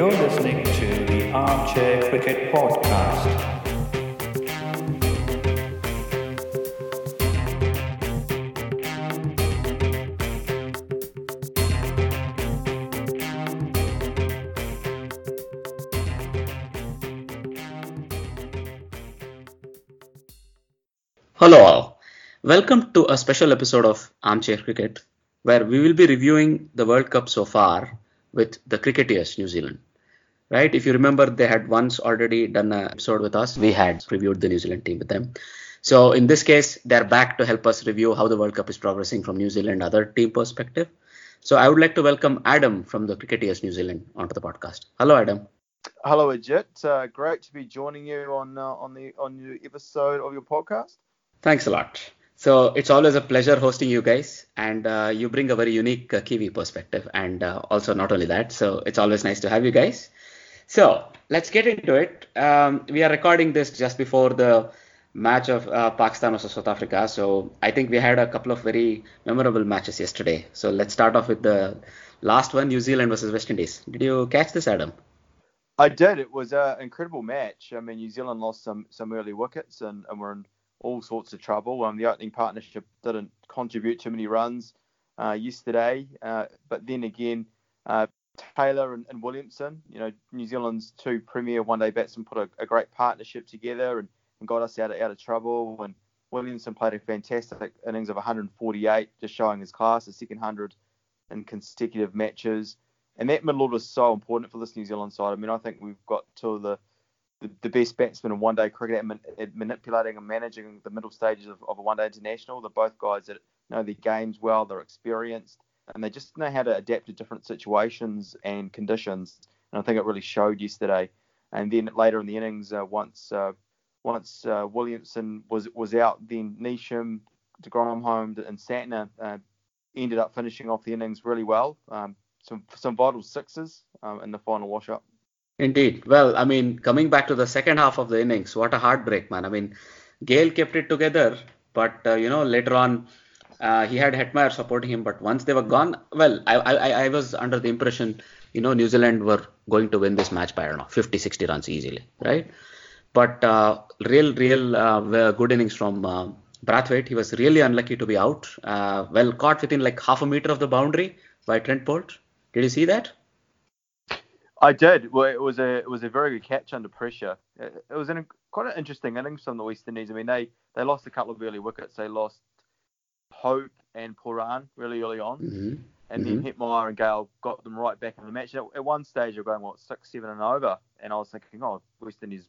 You're listening to the Armchair Cricket Podcast. Hello all. Welcome to a special episode of Armchair Cricket where we will be reviewing the World Cup so far with the Cricketers New Zealand. Right? If you remember, they had once already done an episode with us. We had reviewed the New Zealand team with them. So in this case, they're back to help us review how the World Cup is progressing from New Zealand other team perspective. So I would like to welcome Adam from the Cricketers New Zealand onto the podcast. Hello, Adam. Hello, Ajit. Uh, great to be joining you on uh, on the on your episode of your podcast. Thanks a lot. So it's always a pleasure hosting you guys, and uh, you bring a very unique uh, Kiwi perspective, and uh, also not only that. So it's always nice to have you guys. So let's get into it. Um, we are recording this just before the match of uh, Pakistan versus South Africa. So I think we had a couple of very memorable matches yesterday. So let's start off with the last one, New Zealand versus West Indies. Did you catch this, Adam? I did. It was an incredible match. I mean, New Zealand lost some some early wickets and, and were in all sorts of trouble. Um, the opening partnership didn't contribute too many runs uh, yesterday, uh, but then again, uh, Taylor and, and, Williamson, you know, New Zealand's two premier one-day batsmen put a, a great partnership together and, and, got us out of, out of trouble. And Williamson played a fantastic innings of 148, just showing his class, the second hundred in consecutive matches. And that middle order is so important for this New Zealand side. I mean, I think we've got two of the the, the best batsmen in one day cricket at, at, manipulating and managing the middle stages of, of a one day international. They're both guys that know their games well, they're experienced, and they just know how to adapt to different situations and conditions. And I think it really showed yesterday. And then later in the innings, uh, once uh, once uh, Williamson was was out, then Neesham, de Grandhomme, and Santner uh, ended up finishing off the innings really well. Um, some some vital sixes um, in the final wash up. Indeed. Well, I mean, coming back to the second half of the innings, what a heartbreak, man. I mean, Gayle kept it together, but uh, you know later on uh, he had Hetmyer supporting him. But once they were gone, well, I, I I was under the impression you know New Zealand were going to win this match by I don't know 50, 60 runs easily, right? But uh, real, real uh, good innings from uh, Brathwaite. He was really unlucky to be out. Uh, well, caught within like half a meter of the boundary by Trent Boult. Did you see that? I did. Well, it was a it was a very good catch under pressure. It, it was an, quite an interesting innings from the West Indies. I mean, they they lost a couple of early wickets. They lost Hope and Pooran really early on, mm-hmm. and mm-hmm. then Hetmyer and Gayle got them right back in the match. At, at one stage, you're going what six, seven, and over, and I was thinking, oh, West Indies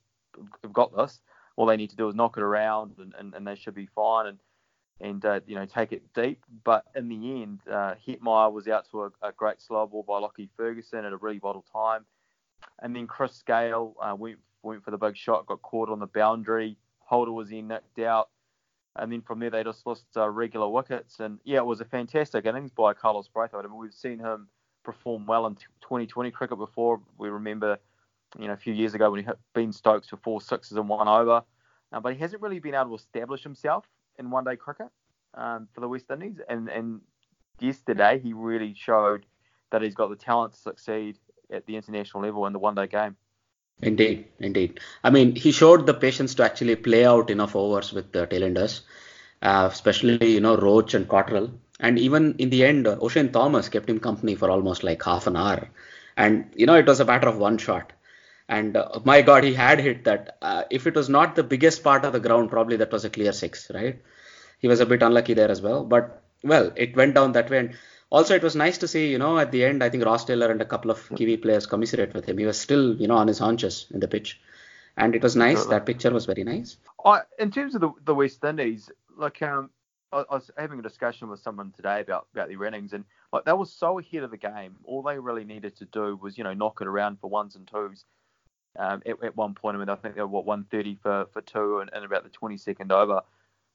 have got this. All they need to do is knock it around, and, and, and they should be fine. And and uh, you know take it deep. But in the end, uh, was out to a, a, great slow ball by Lockie Ferguson at a really vital time, and then Chris Gayle uh, went went for the big shot, got caught on the boundary. Holder was in, nicked out, and then from there they just lost uh, regular wickets. And yeah, it was a fantastic innings by Carlos Brathwaite. I mean, we've seen him perform well in 2020 cricket before. We remember, you know, a few years ago when he hit Ben Stokes for four sixes and one over. Uh, but he hasn't really been able to establish himself in one day cricket um, for the West Indies. And, and yesterday, he really showed that he's got the talent to succeed at the international level in the one day game. Indeed, indeed. I mean, he showed the patience to actually play out enough overs with the tailenders, uh, especially, you know, Roach and Cottrell. And even in the end, uh, Oshane Thomas kept him company for almost like half an hour. And, you know, it was a matter of one shot. And uh, my God, he had hit that. Uh, if it was not the biggest part of the ground, probably that was a clear six, right? he was a bit unlucky there as well. But well, it went down that way. And also, it was nice to see, you know, at the end, I think Ross Taylor and a couple of Kiwi players commiserate with him. He was still, you know, on his haunches in the pitch. And it was nice. That picture was very nice. I, in terms of the, the West Indies, like, um, I, I was having a discussion with someone today about, about their innings, and like they were so ahead of the game. All they really needed to do was, you know, knock it around for ones and twos. Um, at, at, one point, I mean, I think they were what 130 for for two and, and about the 22nd over.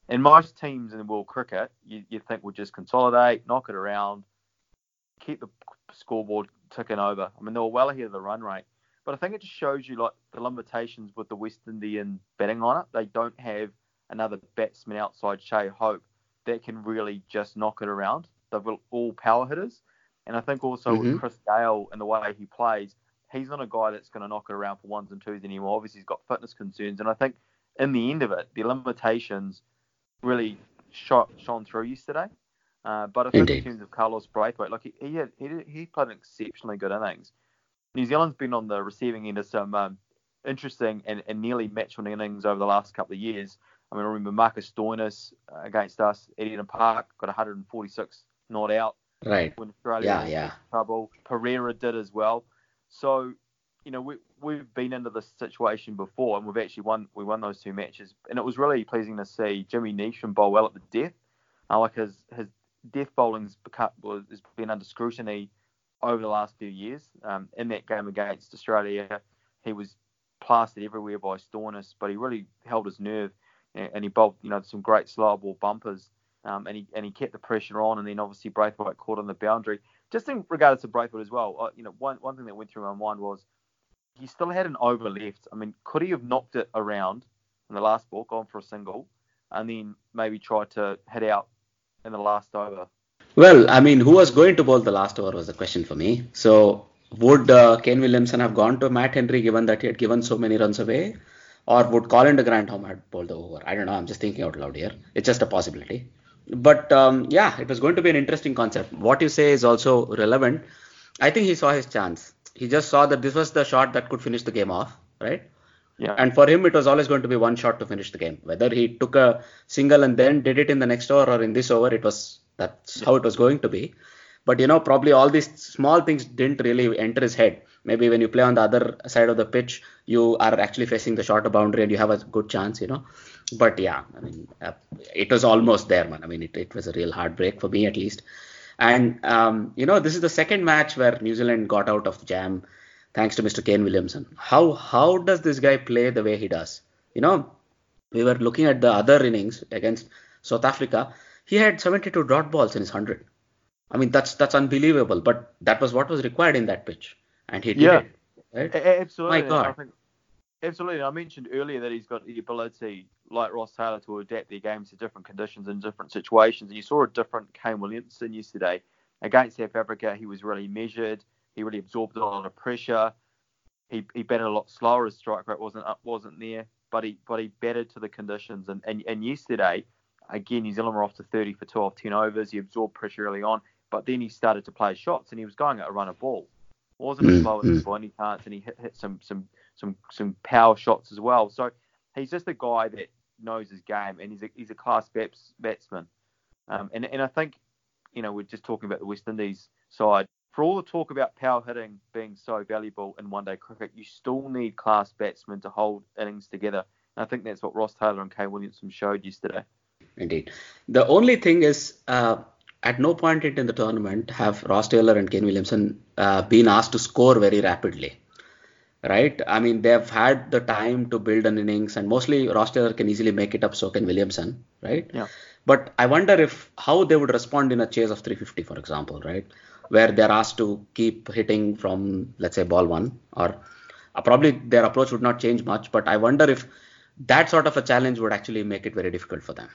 And most teams in world cricket, you, you think would just consolidate, knock it around, keep the scoreboard ticking over. I mean, they were well ahead of the run rate. But I think it just shows you like the limitations with the West Indian batting lineup. They don't have another batsman outside Shai Hope that can really just knock it around. They've got all power hitters. And I think also mm-hmm. with Chris Gayle and the way he plays, he's not a guy that's going to knock it around for ones and twos anymore. Obviously, he's got fitness concerns, and I think in the end of it, the limitations really shot, shone through yesterday. Uh, but I think Indeed. in terms of Carlos Brathwaite, like he he, had, he he played an exceptionally good innings. New Zealand's been on the receiving end of some um, interesting and, and nearly match-winning innings over the last couple of years. I mean, I remember Marcus Stoinis uh, against us at Eden Park got 146 not out Right. when Australia Yeah, was yeah. in trouble. Perera did as well. So, you know, we we've been into this situation before, and we've actually won. We won those two matches, and it was really pleasing to see Jimmy Neesham bowl well at the death. Uh, like his his death bowling's has been under scrutiny over the last few years. Um, in that game against Australia, he was plastered everywhere by Stoinis, but he really held his nerve, and, and he bowled, you know, some great slow ball bumpers. Um, and he and he kept the pressure on, and then obviously Brathwaite caught on the boundary. Just in regards to Brathwaite as well, uh, you know, one one thing that went through my mind was he still had an over left. I mean, could he have knocked it around in the last ball, gone for a single, and then maybe tried to hit out in the last over? Well, I mean, who was going to bowl the last over was the question for me. So, would uh, Kane Williamson have gone to Matt Henry given that he had given so many runs away? Or would Colin de Grandhomme have bowled the over? I don't know. I'm just thinking out loud here. It's just a possibility. But um, yeah, it was going to be an interesting concept. What you say is also relevant. I think he saw his chance. He just saw that this was the shot that could finish the game off, right? Yeah. And for him, it was always going to be one shot to finish the game. Whether he took a single and then did it in the next over or in this over, it was that's how it was going to be. But you know, probably all these small things didn't really enter his head. Maybe when you play on the other side of the pitch, you are actually facing the shorter boundary and you have a good chance, you know. But yeah, I mean, uh, it was almost there, man. I mean, it, it was a real heartbreak for me at least. And um, you know, this is the second match where New Zealand got out of jam thanks to Mr. Kane Williamson. How how does this guy play the way he does? You know, we were looking at the other innings against South Africa. He had 72 dot balls in his 100. I mean, that's that's unbelievable. But that was what was required in that pitch, and he did Yeah. it. Right? Absolutely. My God. Absolutely. I mentioned earlier that he's got the ability, like Ross Taylor, to adapt their games to different conditions and different situations. And you saw a different Kane Williamson yesterday against South Africa. He was really measured. He really absorbed a lot of pressure. He he batted a lot slower. His strike rate wasn't up, wasn't there, but he but he batted to the conditions. And and, and yesterday, again, New Zealand were off to 30 for 12, 10 overs. He absorbed pressure early on, but then he started to play shots and he was going at a run of ball. Wasn't as Mm, slow as by any chance, and he hit, hit some some some some power shots as well. So he's just a guy that knows his game, and he's a he's a class bats, batsman. Um, and and I think, you know, we're just talking about the West Indies side. For all the talk about power hitting being so valuable in one-day cricket, you still need class batsmen to hold innings together. And I think that's what Ross Taylor and Kane Williamson showed yesterday. Indeed. The only thing is, uh, at no point in the tournament have Ross Taylor and Kane Williamson uh, been asked to score very rapidly. Right? I mean, they've had the time to build an innings, and mostly Ross Taylor can easily make it up, so can Williamson. Right? Yeah. But I wonder if how they would respond in a chase of 350, for example, right? Where they're asked to keep hitting from, let's say, ball one, or uh, probably their approach would not change much. But I wonder if that sort of a challenge would actually make it very difficult for them.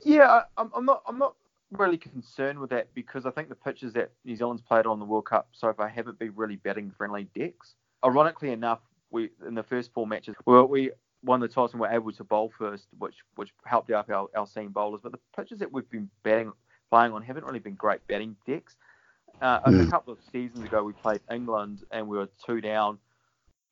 Yeah, I, I'm, I'm not. I'm not really concerned with that because I think the pitches that New Zealand's played on the World Cup so far haven't been really batting friendly decks. Ironically enough, we in the first four matches we, we won the toss and were able to bowl first, which which helped out our, our seam bowlers. But the pitches that we've been batting playing on haven't really been great batting decks. Uh, a Mm. couple of seasons ago, we played England and we were two down,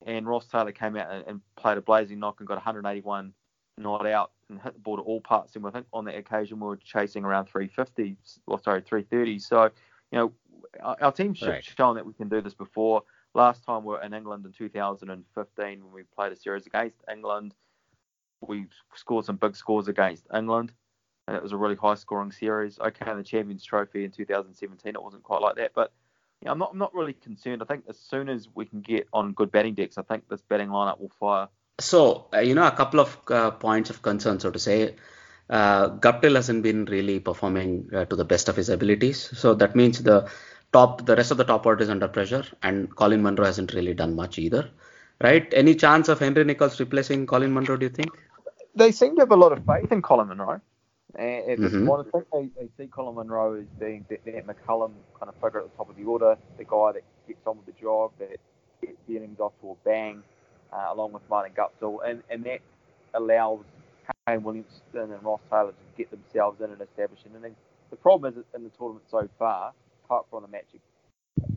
and Ross Taylor came out and, and played a blazing knock and got 181 not out and hit the ball to all parts. And I think on that occasion we were chasing around 350, or sorry, 330. So, you know, our, our team's Right. shown that we can do this before. Last time we were in England in 2015 when we played a series against England. We scored some big scores against England, and it was a really high scoring series. Okay, the Champions Trophy in 2017, it wasn't quite like that, but I'm not, I'm not really concerned. I think as soon as we can get on good batting decks, I think this batting lineup will fire. So, uh, you know, a couple of uh, points of concern, so to say. Uh, Guptill hasn't been really performing uh, to the best of his abilities. So that means the top, the rest of the top order is under pressure, and Colin Munro hasn't really done much either. Right? Any chance of Henry Nicholls replacing Colin Munro? Do you think? They seem to have a lot of faith in Colin Munro. And at this point, I think they, they see Colin Munro as being that, that McCullum kind of figure at the top of the order, the guy that gets on with the job, that gets the innings off to a bang, uh, along with Martin Guptill, and, and that allows Kane Williamson and Ross Taylor to get themselves in and establish an innings. The problem is in the tournament so far, apart from the match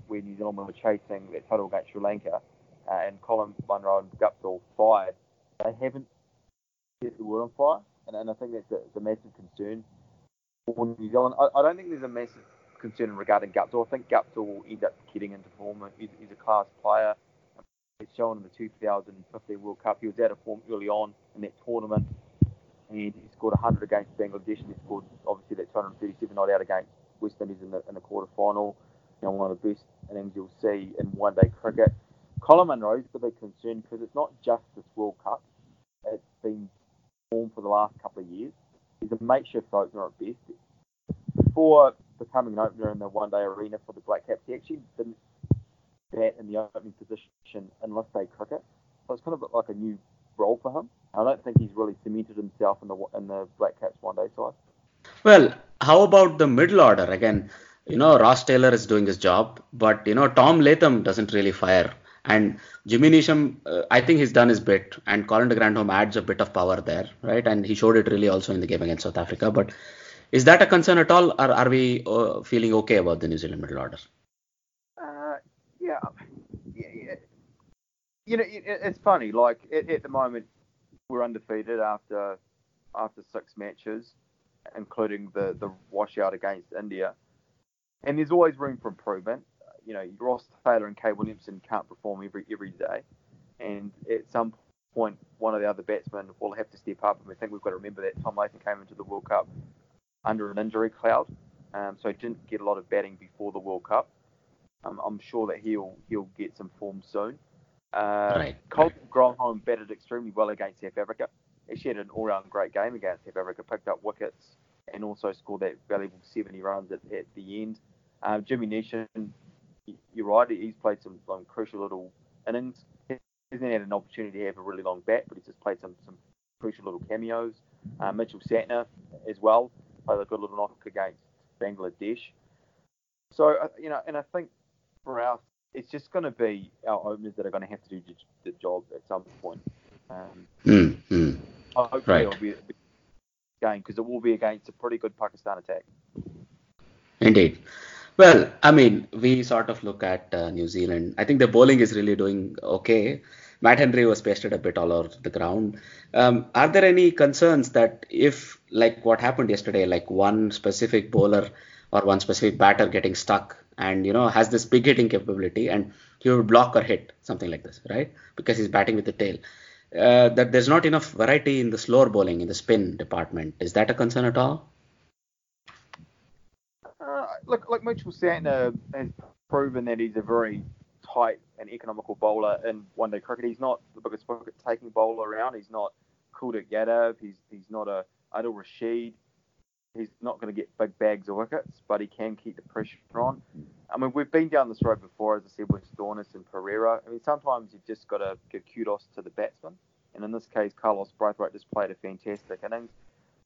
where New Zealand were chasing their total against Sri Lanka, uh, and Colin Munro and Guptill fired, they haven't set the world on fire, and, and I think that's a, a massive concern for New Zealand. I, I, don't think there's a massive concern regarding Guptill. I think Guptill will end up getting into form. He's, he's a class player. He's shown in the 2015 World Cup. He was out of form early on in that tournament, and he scored 100 against Bangladesh, and he scored obviously that 237 not out against West Indies in the in the quarter final. You know, one of the best innings you'll see in one-day cricket. Colin Munro's a big concern because it's not just this World Cup. It's been formed for the last couple of years. He's a makeshift opener at best. Before becoming an opener in the one-day arena for the Black Caps, he actually didn't bat in the opening position in List A cricket. So it's kind of like a new role for him. I don't think he's really cemented himself in the in the Black Caps one-day side. Well, how about the middle order again? You know, Ross Taylor is doing his job, but you know, Tom Latham doesn't really fire. And Jimmy Neesham, uh, I think he's done his bit, and Colin de Grandhomme adds a bit of power there, right? And he showed it really also in the game against South Africa. But is that a concern at all, or are we uh, feeling okay about the New Zealand middle order? Uh, yeah. You know, it, it's funny. Like at, at the moment, we're undefeated after after six matches, including the the washout against India, and there's always room for improvement you know, Ross Taylor and Kane Williamson can't perform every every day, and at some point, one of the other batsmen will have to step up. And I think we've got to remember that Tom Latham came into the World Cup under an injury cloud, um, so he didn't get a lot of batting before the World Cup. Um, I'm sure that he'll he'll get some form soon. Uh, right. Colton Gronholm batted extremely well against South Africa. Actually had an all-round great game against South Africa, picked up wickets and also scored that valuable 70 runs at, at the end. Um, Jimmy Neesham you're right. He's played some, some crucial little innings. He hasn't had an opportunity to have a really long bat, but he's just played some, some crucial little cameos. Uh, Mitchell Santner as well played a good little knock against Bangladesh. So uh, you know, and I think for us, it's just going to be our openers that are going to have to do the job at some point. Um, mm-hmm. Hopefully, right. it'll be a game because it will be against a pretty good Pakistan attack. Indeed. Well, I mean, we sort of look at uh, New Zealand. I think the bowling is really doing okay. Matt Henry was pasted a bit all over the ground. Um, are there any concerns that if, like what happened yesterday, like one specific bowler or one specific batter getting stuck and, you know, has this big hitting capability and he will block or hit, something like this, right? Because he's batting with the tail. Uh, that there's not enough variety in the slower bowling in the spin department. Is that a concern at all? look, like Mitchell Santner has proven that he's a very tight and economical bowler in one-day cricket. He's not the biggest wicket-taking bowler around. He's not Kuldeep Yadav. He's he's not a Adil Rashid. He's not going to get big bags of wickets, but he can keep the pressure on. I mean, we've been down this road before, as I said, with Stoinis and Perera. I mean, sometimes you've just got to give kudos to the batsman. And in this case, Carlos Brathwaite just played a fantastic innings.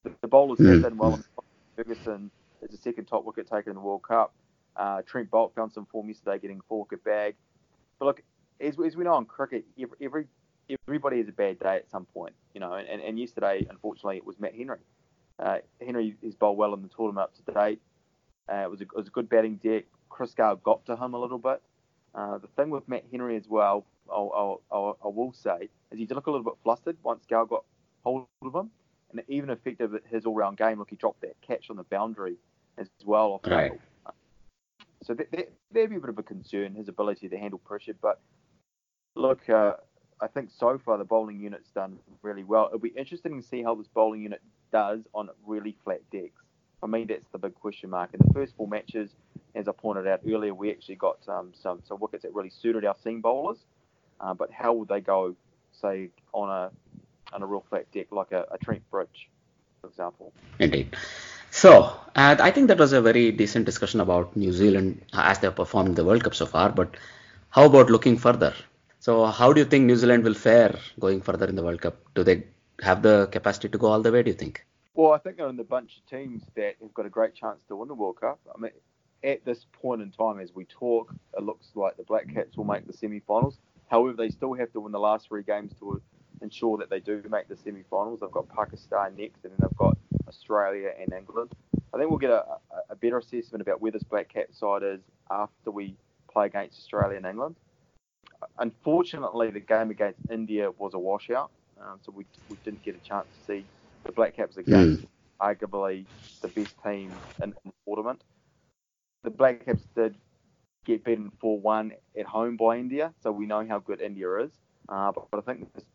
The, the bowlers mm. have well. Ferguson as the second top wicket taker in the World Cup. Uh, Trent Boult found some form yesterday, getting four wicket bag. But look, as, as we know in cricket, every, every everybody has a bad day at some point, you know. And, and yesterday, unfortunately, it was Matt Henry. Uh, Henry is bowled well in the tournament up to date. Uh, it was a, it was a good batting deck. Chris Gayle got to him a little bit. Uh, the thing with Matt Henry as well, I'll, I'll, I will say, is he did look a little bit flustered once Gayle got hold of him, and even affected his all-round game. Look, he dropped that catch on the boundary as well off right. So that, that, would be a bit of a concern, his ability to handle pressure. But look, uh, I think so far the bowling unit's done really well. It'll be interesting to see how this bowling unit does on really flat decks. I mean, that's the big question mark. In the first four matches, as I pointed out earlier, we actually got um, some some wickets that really suited our seam bowlers. Uh, but how would they go, say, on a on a real flat deck like a, a Trent Bridge, for example? Indeed. So, uh, I think that was a very decent discussion about New Zealand as they have performed in the World Cup so far. But how about looking further? So, how do you think New Zealand will fare going further in the World Cup? Do they have the capacity to go all the way? Do you think? Well, I think they're in the bunch of teams that have got a great chance to win the World Cup. I mean, at this point in time, as we talk, it looks like the Black Caps will make the semi-finals. However, they still have to win the last three games to ensure that they do make the semi-finals. They've got Pakistan next, and then they've got Australia and England. I think we'll get a, a better assessment about where this Black Cap side is after we play against Australia and England. Unfortunately, the game against India was a washout, um, so we, we didn't get a chance to see the Black Caps against mm. arguably the best team in, the tournament. The Black Caps did get beaten 4-1 at home by India, so we know how good India is. Uh, but, but, I think this,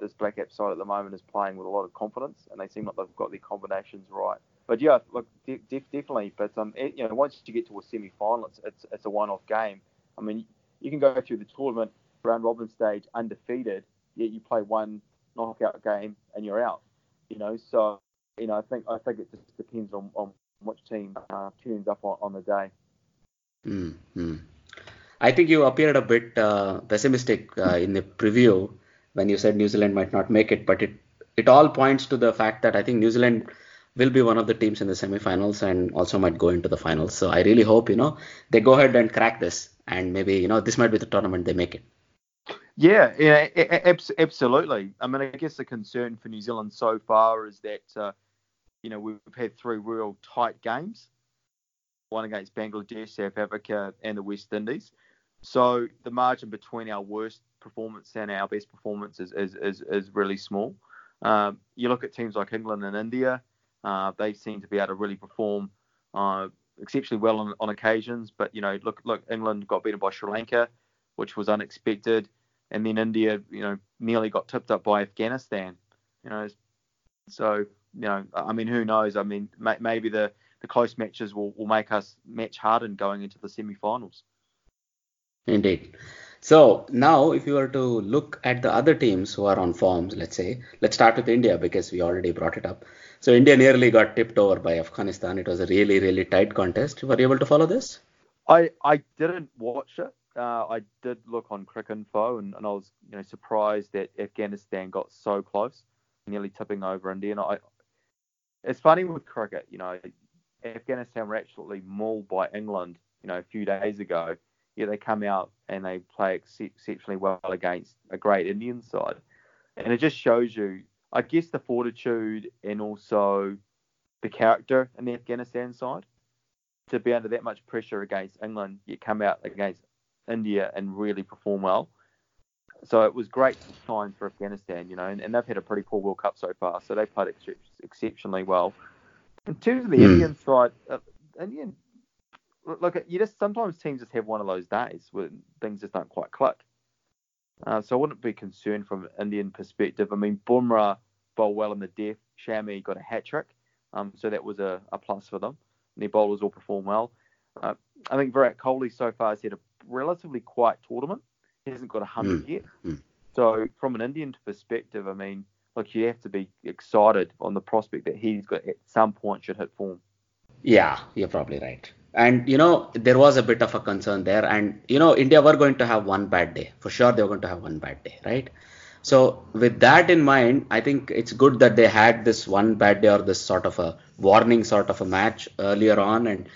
this Black Cap side at the moment is playing with a lot of confidence, and they seem like they've got their combinations right. But yeah, look, de- definitely. But um, it, you know, once you get to a semi-final, it's, it's, it's a one-off game. I mean, you can go through the tournament round robin stage undefeated, yet you play one knockout game and you're out. You know, so you know, I think I think it just depends on, on which team uh, turns up on, on the day. Mm-hmm. I think you appeared a bit uh, pessimistic uh, in the preview when you said New Zealand might not make it, but it it all points to the fact that I think New Zealand will be one of the teams in the semifinals and also might go into the finals. So I really hope you know they go ahead and crack this, and maybe you know this might be the tournament they make it. Yeah, yeah, absolutely. I mean, I guess the concern for New Zealand so far is that uh, you know we've had three real tight games, one against Bangladesh, South Africa, and the West Indies. So the margin between our worst performance and our best performance is is, is, is really small. Um, you look at teams like England and India; uh, they seem to be able to really perform uh, exceptionally well on, on occasions. But you know, look look, England got beaten by Sri Lanka, which was unexpected and then India, you know, nearly got tipped up by Afghanistan. You know, so you know, I mean, who knows? I mean, may, maybe the the close matches will, will make us match hardened going into the semi-finals. Indeed. So now, if you were to look at the other teams who are on forms, let's say, let's start with India because we already brought it up. So India nearly got tipped over by Afghanistan. It was a really, really tight contest. Were you able to follow this? I I didn't watch it uh, I did look on Cricinfo and, and I was you know surprised that Afghanistan got so close, nearly tipping over India. And I, it's funny with cricket, you know, Afghanistan were actually mauled by England, you know, a few days ago. Yet they come out and they play ex- exceptionally well against a great Indian side, and it just shows you, I guess, the fortitude and also the character in the Afghanistan side to be under that much pressure against England, you come out against India and really perform well. So it was great time for Afghanistan, you know, and, and they've had a pretty poor World Cup so far, so they played ex- exceptionally well. In terms of the mm. Indian side, uh, Indian, look, you just sometimes teams just have one of those days where things just don't quite click. Uh, so I wouldn't be concerned from an Indian perspective. I mean, Bumrah bowled well in the death. Shami got a hat trick, um, so that was a, a plus for them. And their bowlers all performed well. Uh, I think Virat Kohli so far has had a relatively quiet tournament. He hasn't got a 100 mm. yet. Mm. So, from an Indian perspective, I mean, look, you have to be excited on the prospect that he's got at some point should hit form. Yeah, you're probably right. And, you know, there was a bit of a concern there. And, you know, India were going to have one bad day. For sure, they were going to have one bad day, right? So, with that in mind, I think it's good that they had this one bad day or this sort of a warning sort of a match earlier on. And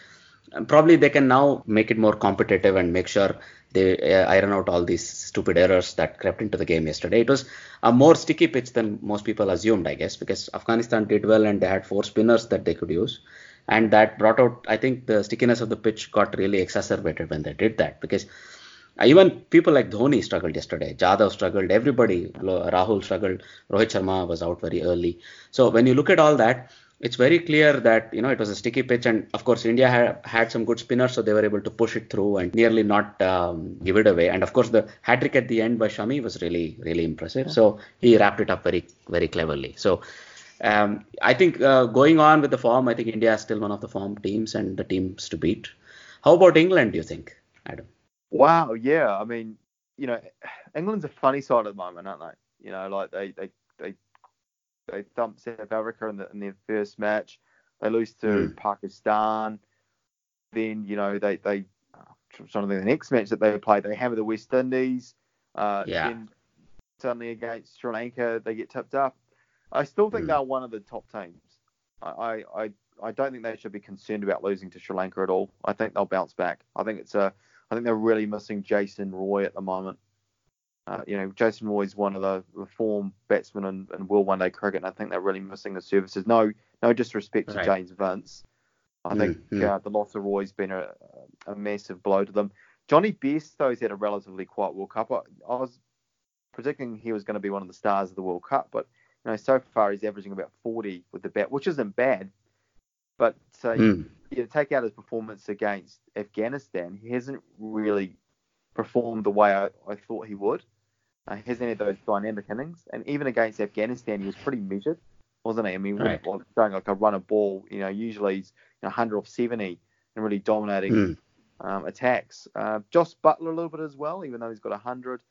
probably they can now make it more competitive and make sure they uh, iron out all these stupid errors that crept into the game yesterday. It was a more sticky pitch than most people assumed, I guess, because Afghanistan did well and they had four spinners that they could use. And that brought out, I think, the stickiness of the pitch got really exacerbated when they did that because even people like Dhoni struggled yesterday. Jadhav struggled. Everybody, Rahul struggled. Rohit Sharma was out very early. So when you look at all that, it's very clear that you know it was a sticky pitch, and of course India had, had some good spinners, so they were able to push it through and nearly not um, give it away. And of course the hat trick at the end by Shami was really really impressive. Yeah. So he wrapped it up very very cleverly. So um, I think uh, going on with the form, I think India is still one of the form teams and the teams to beat. How about England? Do you think, Adam? Wow, yeah. I mean, you know, England's a funny side at the moment, aren't they? You know, like they they they they thumped South Africa in, the, in their first match. They lose to mm. Pakistan. Then you know they they trying to think the next match that they played. They hammer the West Indies. Uh, yeah. Then suddenly against Sri Lanka they get tipped up. I still think mm. they're one of the top teams. I, I I don't think they should be concerned about losing to Sri Lanka at all. I think they'll bounce back. I think it's a I think they're really missing Jason Roy at the moment. Uh, you know, Jason Roy's one of the, the form batsmen in, in World One Day cricket, and I think they're really missing the services. No, no disrespect Right. to James Vince. I think Mm, mm. Uh, the loss of Roy's been a, a massive blow to them. Jonny Bairstow's had a relatively quiet World Cup. I, I was predicting he was going to be one of the stars of the World Cup, but you know, so far he's averaging about 40 with the bat, which isn't bad. But uh, Hmm. you know, take out his performance against Afghanistan, he hasn't really performed the way I, I thought he would. Uh, hasn't had those dynamic innings, and even against Afghanistan, he was pretty measured, wasn't he? I mean, Right. going like a run of ball, you know, usually he's you know, 100 off 70 and really dominating Hmm. um, attacks. Uh, Jos Buttler a little bit as well, even though he's got 100.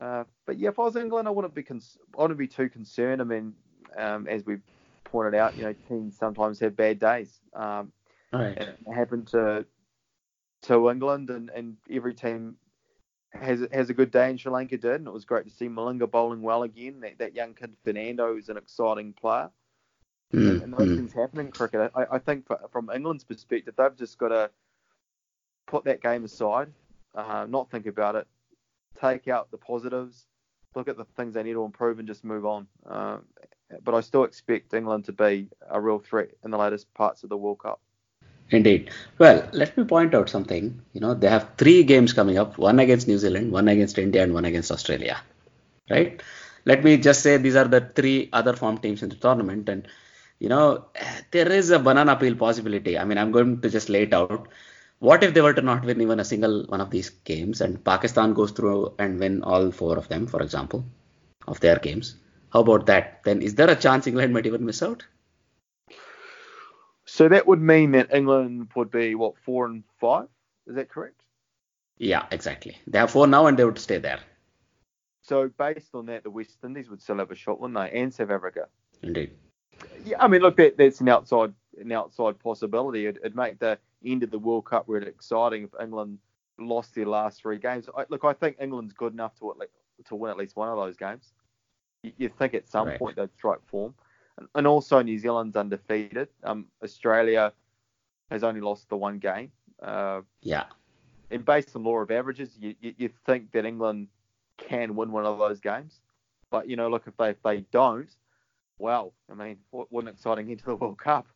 Uh, but yeah, if I was England, I wouldn't be cons- I wouldn't be too concerned. I mean, um, as we pointed out, you know, teams sometimes have bad days. Um, Right. it happened to to England, and, and every team has has a good day, and Sri Lanka did, and it was great to see Malinga bowling well again. That, that young kid Fernando is an exciting player, Hmm. and, those Hmm. things happen in cricket. I, I think for, from England's perspective, they've just got to put that game aside, uh, not think about it, take out the positives, look at the things they need to improve, and just move on. Uh, but I still expect England to be a real threat in the latest parts of the World Cup. Indeed. Well, let me point out something. You know, they have three games coming up one against New Zealand, one against India, and one against Australia. Right? Let me just say these are the three other form teams in the tournament. And, you know, there is a banana peel possibility. I mean, I'm going to just lay it out. What if they were to not win even a single one of these games and Pakistan goes through and win all four of them, for example, of their games? How about that? Then is there a chance England might even miss out? So that would mean that England would be what four and five? Is that correct? Yeah, exactly. They have four now and they would stay there. So based on that, the West Indies would still have a shot, wouldn't they? And South Africa. Indeed. Yeah, I mean, look, that, that's an outside an outside possibility. It'd, it'd make the end of the World Cup really exciting if England lost their last three games. I, look, I think England's good enough to to win at least one of those games. You, you'd think at some Right. point they'd strike form, and, also New Zealand's undefeated. Um, Australia has only lost the one game. Uh, Yeah. and based on the law of averages, you, you you think that England can win one of those games. But you know, look if they if they don't, well, I mean, what, what an exciting end to the World Cup!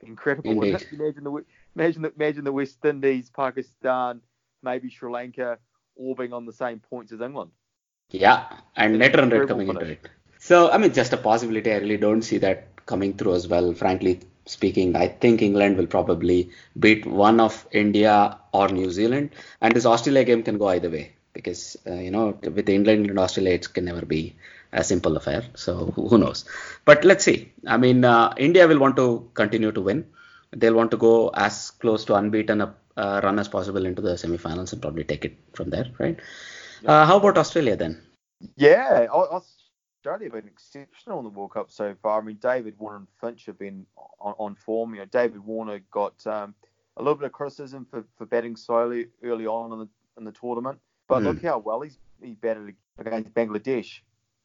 Incredible. Imagine the imagine the, imagine the West Indies, Pakistan, maybe Sri Lanka, all being on the same points as England. Yeah, and net run rate incredible coming into it. So, I mean, just a possibility. I really don't see that coming through as well. Frankly speaking, I think England will probably beat one of India or New Zealand, and this Australia game can go either way because uh, you know with England and Australia it can never be a simple affair. So who knows? But let's see. I mean, uh, India will want to continue to win. They'll want to go as close to unbeaten a uh, run as possible into the semi-finals and probably take it from there, right? Uh, how about Australia then? Yeah, Australia have been exceptional in the World Cup so far. I mean, David Warner and Finch have been on, on form. You know, David Warner got um, a little bit of criticism for, for batting slowly early on in the in the tournament, but Hmm. look how well he's he batted against Bangladesh.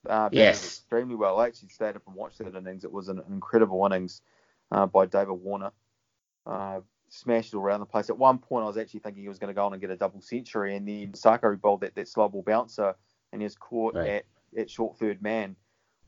Uh, Yes. extremely well. I actually stayed up and watched that innings. It was an incredible innings uh, by David Warner. Uh, smashed it all around the place. At one point, I was actually thinking he was going to go on and get a double century, and then Sarkar bowled that, that slow ball bouncer, and he was caught Right. at, at short third man.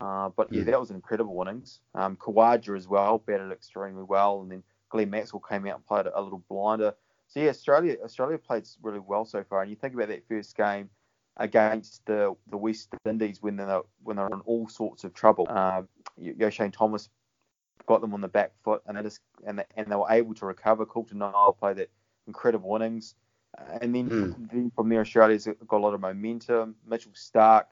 Uh, but yeah, Mm. that was an incredible innings. Um, Khawaja as well batted extremely well, and then Glenn Maxwell came out and played a, little blinder. So yeah, Australia Australia played really well so far. And you think about that first game against the the West Indies when they're when they're in all sorts of trouble. Uh, Oshane Thomas got them on the back foot, and they just and they, and they were able to recover. Coulter-Nile played that incredible innings, and then, Mm. then from there Australia's got a lot of momentum. Mitchell Starc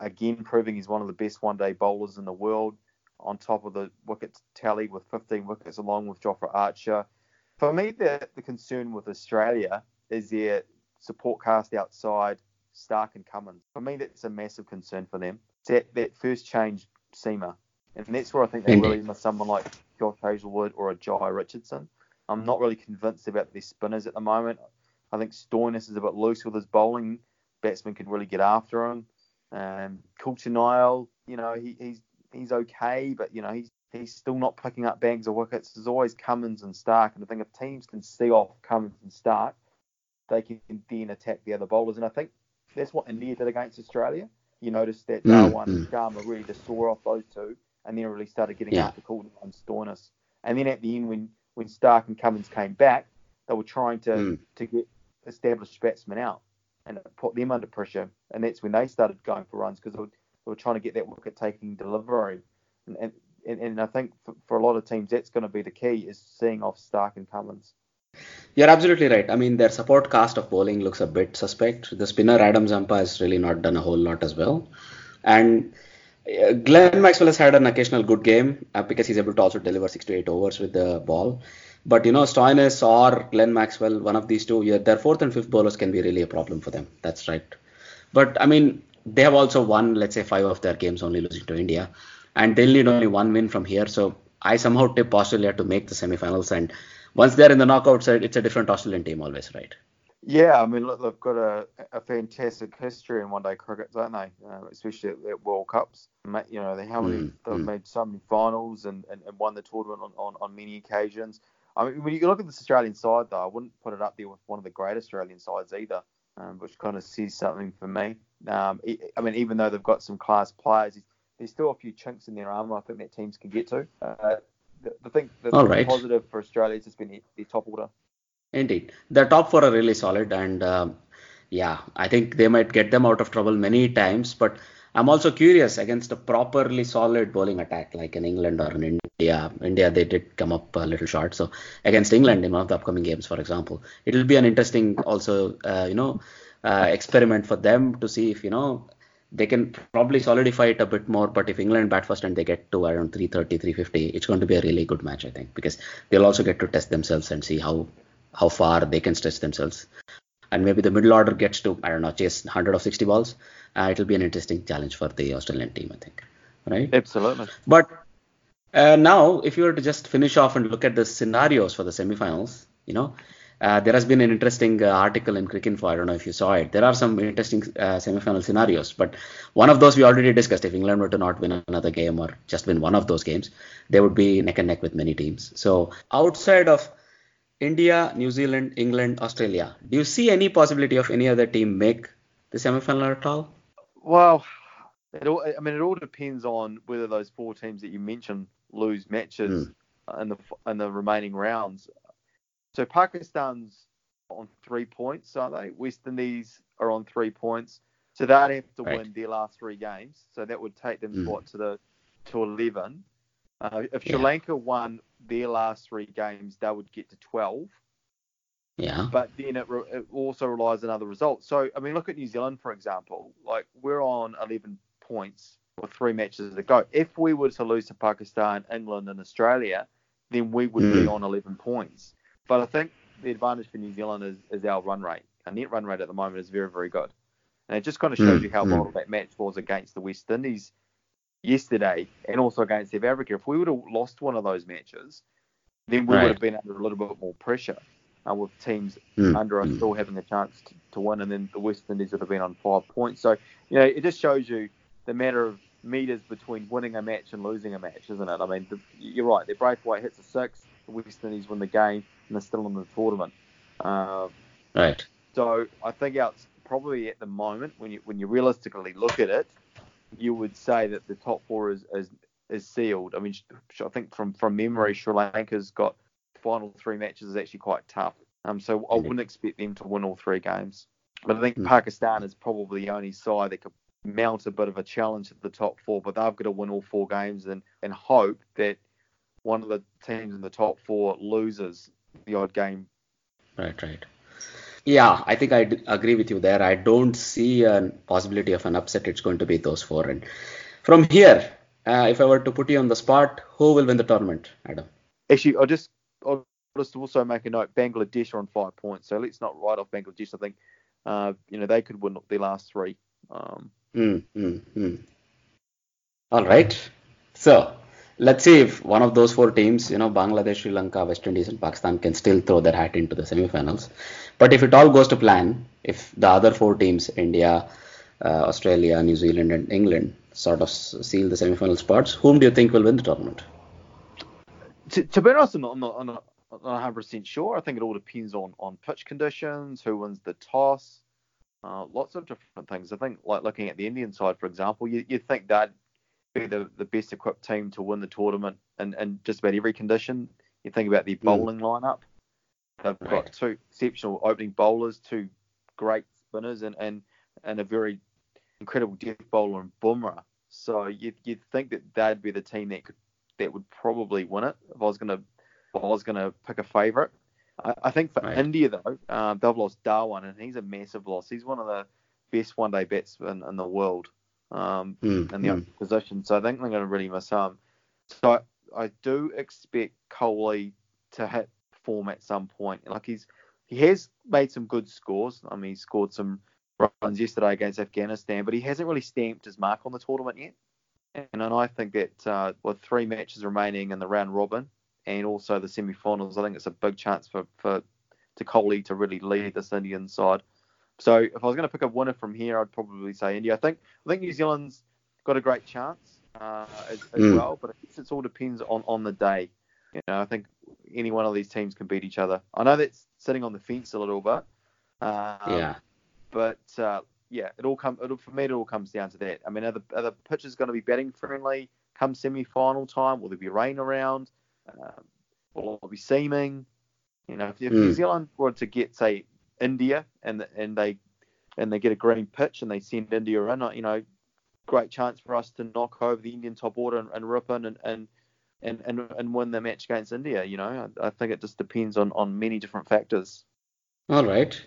again proving he's one of the best one-day bowlers in the world. On top of the wickets tally with 15 wickets, along with Jofra Archer. For me, the the concern with Australia is their support cast outside Starc and Cummins. For me, that's a massive concern for them. It's that, that first change seamer. And that's where I think they really miss someone like Josh Hazlewood or a Jhye Richardson. I'm not really convinced about their spinners at the moment. I think Stoinis is a bit loose with his bowling. Batsmen can really get after him. Um, Coulter-Nile, you know, he, he's he's okay, but you know he's he's still not picking up bags of wickets. There's always Cummins and Starc, and I think if teams can see off Cummins and Starc, they can then attack the other bowlers. And I think that's what India did against Australia. You noticed that mm. and Sharma really just saw off those two, and then really started getting Yeah. after Coulter and Stoinis. And then at the end, when when Starc and Cummins came back, they were trying to Mm. to get established batsmen out and put them under pressure, and that's when they started going for runs because they, were- they were trying to get that wicket taking delivery. And, and and, and I think for, for a lot of teams, that's going to be the key is seeing off Starc and Cummins. You're absolutely right. I mean, their support cast of bowling looks a bit suspect. The spinner Adam Zampa has really not done a whole lot as well. And uh, Glenn Maxwell has had an occasional good game uh, because he's able to also deliver six to eight overs with the ball. But you know, Stoinis or Glenn Maxwell, one of these two, yeah, their fourth and fifth bowlers can be really a problem for them. That's right. But I mean, they have also won, let's say, five of their games only losing to India, and they'll need only one win from here. So I somehow tip Australia to make the semi-finals, and once they're in the knockout side, it's a different Australian team always, right? Yeah, I mean, look, they've got a, a fantastic history in one-day cricket, don't they? Uh, especially at, at World Cups. You know, they many Mm, they've mm. made so many finals and, and, and won the tournament on, on, on many occasions. I mean, when you look at this Australian side, though, I wouldn't put it up there with one of the great Australian sides either, um, which kind of says something for me. Um, I mean, even though they've got some class players, there's still a few chinks in their armour I think that teams can get to. Uh, the, the thing, the, All right. positive for Australia has just been their, their top order. Indeed, the top four are really solid, and um, yeah, I think they might get them out of trouble many times. But I'm also curious against a properly solid bowling attack like in England or in India. India they did come up a little short. So against England in one of the upcoming games, for example, it'll be an interesting also uh, you know uh, experiment for them to see if you know they can probably solidify it a bit more. But if England bat first and they get to around 330, 350, it's going to be a really good match, I think, because they'll also get to test themselves and see how how far they can stretch themselves. And maybe the middle order gets to I don't know chase 100 or 60 balls. Uh, it'll be an interesting challenge for the Australian team, I think. Right? Absolutely. But uh, now, if you were to just finish off and look at the scenarios for the semifinals, you know, uh, there has been an interesting uh, article in Cricinfo. I don't know if you saw it. There are some interesting uh, semifinal scenarios, but one of those we already discussed. If England were to not win another game or just win one of those games, they would be neck and neck with many teams. So outside of India, New Zealand, England, Australia, do you see any possibility of any other team make the semifinal at all? Well, it all, I mean, it all depends on whether those four teams that you mentioned lose matches in the in the remaining rounds. So Pakistan's on three points, aren't they? West Indies are on three points, so they'd have to Right. win their last three games. So that would take them Mm. what to the to eleven. Uh, if Sri Yeah. Lanka won their last three games, they would get to twelve Yeah. but then it, re- it also relies on other results. So, I mean, look at New Zealand, for example. Like, we're on 11 points with three matches to go. If we were to lose to Pakistan, England, and Australia, then we would be Mm. on 11 points. But I think the advantage for New Zealand is, is our run rate. Our net run rate at the moment is very, very good. And it just kind of shows Mm, you how mm. vital that match was against the West Indies yesterday and also against South Africa. If we would have lost one of those matches, then we Right. would have been under a little bit more pressure uh, with teams Mm, under us mm. still having a chance to, to win, and then the West Indies would have been on five points. So, you know, it just shows you the matter of meters between winning a match and losing a match, isn't it? I mean, the, you're right. The Brathwaite hits a six, the West Indies win the game, and they're still in the tournament. Uh, Right. so I think it's probably at the moment when you when you realistically look at it, you would say that the top four is is, is sealed. I mean, I think from from memory, Sri Lanka's got final three matches is actually quite tough. Um, so I wouldn't expect them to win all three games. But I think Mm. Pakistan is probably the only side that could mount a bit of a challenge at the top four. But they've got to win all four games and and hope that one of the teams in the top four loses the odd game Right, right. Yeah, I think I d- agree with you there. I don't see a possibility of an upset. It's going to be those four. And from here, uh, if I were to put you on the spot, who will win the tournament, Adam? Actually, I'll just I'll just also make a note. Bangladesh are on five points, so let's not write off Bangladesh. I think uh, you know they could win their last three. Um, Hmm, hmm, hmm. All right. So let's see if one of those four teams, you know, Bangladesh, Sri Lanka, West Indies, and Pakistan can still throw their hat into the semifinals. But if it all goes to plan, if the other four teams, India, uh, Australia, New Zealand, and England, sort of seal the semifinal spots, whom do you think will win the tournament? to, to be honest, I'm not, I'm not, I'm not, 100% sure. I think it all depends on, on pitch conditions, who wins the toss. uh, lots of different things. I think, like looking at the Indian side, for example, you, you'd think they'd be the, the best equipped team to win the tournament in, in just about every condition. You think about their Hmm. bowling lineup. They've Right. got two exceptional opening bowlers, two great spinners, and, and, and a very incredible death bowler in Bumrah. So you'd, you'd think that they'd be the team that could that would probably win it if I was gonna if I was gonna pick a favourite. I, I think for Right. India though, um, they've lost Dhawan and he's a massive loss. He's one of the best one day batsmen in the world um, Mm, in the mm. position. So I think they're going to really miss him. So I, I do expect Kohli to hit form at some point. Like he's he has made some good scores. I mean, he scored some runs yesterday against Afghanistan, but he hasn't really stamped his mark on the tournament yet. And, and I think that uh, with three matches remaining in the round robin and also the semi-finals, I think it's a big chance for for to Kohli to really lead this Indian side. So if I was going to pick a winner from here, I'd probably say India. I think I think New Zealand's got a great chance uh, as, as Mm. well, but I guess it all depends on, on the day. You know, I think any one of these teams can beat each other. I know that's sitting on the fence a little bit. Um, yeah. But uh, yeah, it all come. it'll, for me, it all comes down to that. I mean, are the, are the pitches going to be batting friendly come semi-final time? Will there be rain around? Um, will it be seaming? You know, if, if New Mm. Zealand were to get say India and and they and they get a green pitch and they send India in, uh, you know, great chance for us to knock over the Indian top order and, and rip in and, and and, and and win the match against India. You know, I, I think it just depends on, on many different factors. All right.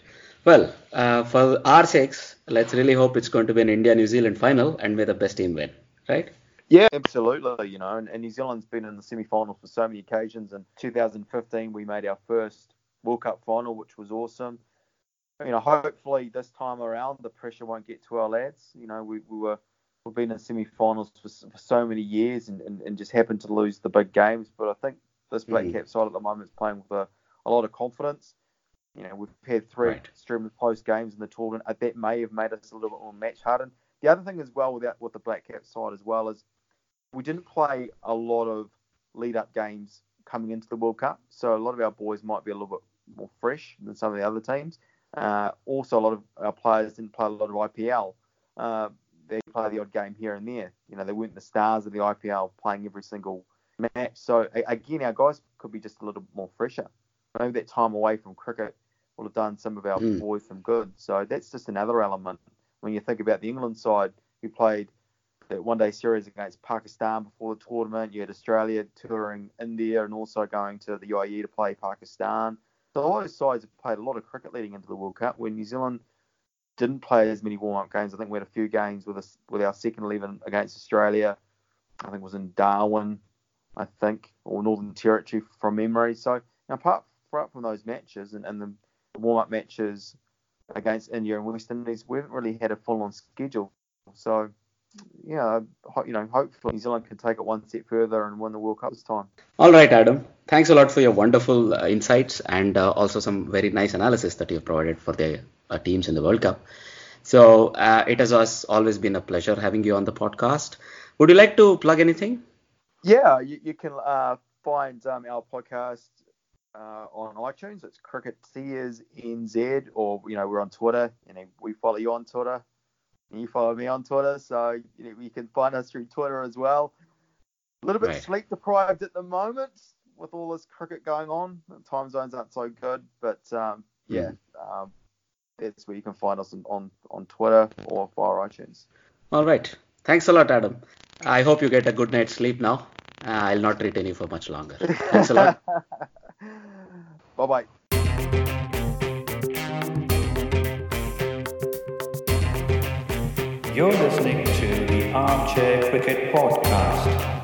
Well, uh, for our sakes, let's really hope it's going to be an India New Zealand final and may the best team win, right? Yeah, absolutely. You know, and, and New Zealand's been in the semi-finals for so many occasions. In 2015, we made our first World Cup final, which was awesome. You know, hopefully this time around the pressure won't get to our lads. You know, we, we were we've been in semi-finals for, for so many years and, and, and just happened to lose the big games. But I think this Black Mhm. Cap side at the moment is playing with a, a lot of confidence. You know, we've had three Right. extremely close games in the tournament. Uh, That may have made us a little bit more match hardened. The other thing as well with that with the Black Cap side as well is we didn't play a lot of lead up games coming into the World Cup, so a lot of our boys might be a little bit more fresh than some of the other teams. Uh, also, a lot of our players didn't play a lot of IPL. Uh, they play the odd game here and there. You know, they weren't the stars of the IPL playing every single match. So a- again, our guys could be just a little more fresher. Maybe that time away from cricket will have done some of our Mm. boys some good. So that's just another element. When you think about the England side, who played that one day series against Pakistan before the tournament. You had Australia touring India and also going to the UAE to play Pakistan. So all those sides have played a lot of cricket leading into the World Cup. When New Zealand didn't play as many warm-up games, I think we had a few games with us with our second eleven against Australia. I think it was in Darwin, I think, or Northern Territory from memory. So apart, apart from those matches and, and the warm-up matches against India and West Indies, we haven't really had a full-on schedule. So yeah, you know, hopefully New Zealand can take it one step further and win the World Cup this time. All right, Adam. Thanks a lot for your wonderful uh, insights and uh, also some very nice analysis that you've provided for the uh, teams in the World Cup. So uh, it has us always been a pleasure having you on the podcast. Would you like to plug anything? Yeah, you, you can uh, find um, our podcast uh, on iTunes. It's Cricket Seers NZ, or you know we're on Twitter, and we follow you on Twitter, you follow me on Twitter. So you, know, you can find us through Twitter as well. A little bit Right. sleep deprived at the moment with all this cricket going on. Time zones aren't so good, but um, yeah, um, that's where you can find us on, on, on Twitter or via iTunes. All right. Thanks a lot, Adam. I hope you get a good night's sleep now. Uh, I'll not retain you for much longer. Thanks a lot. bye bye. You're listening to the Armchair Cricket Podcast.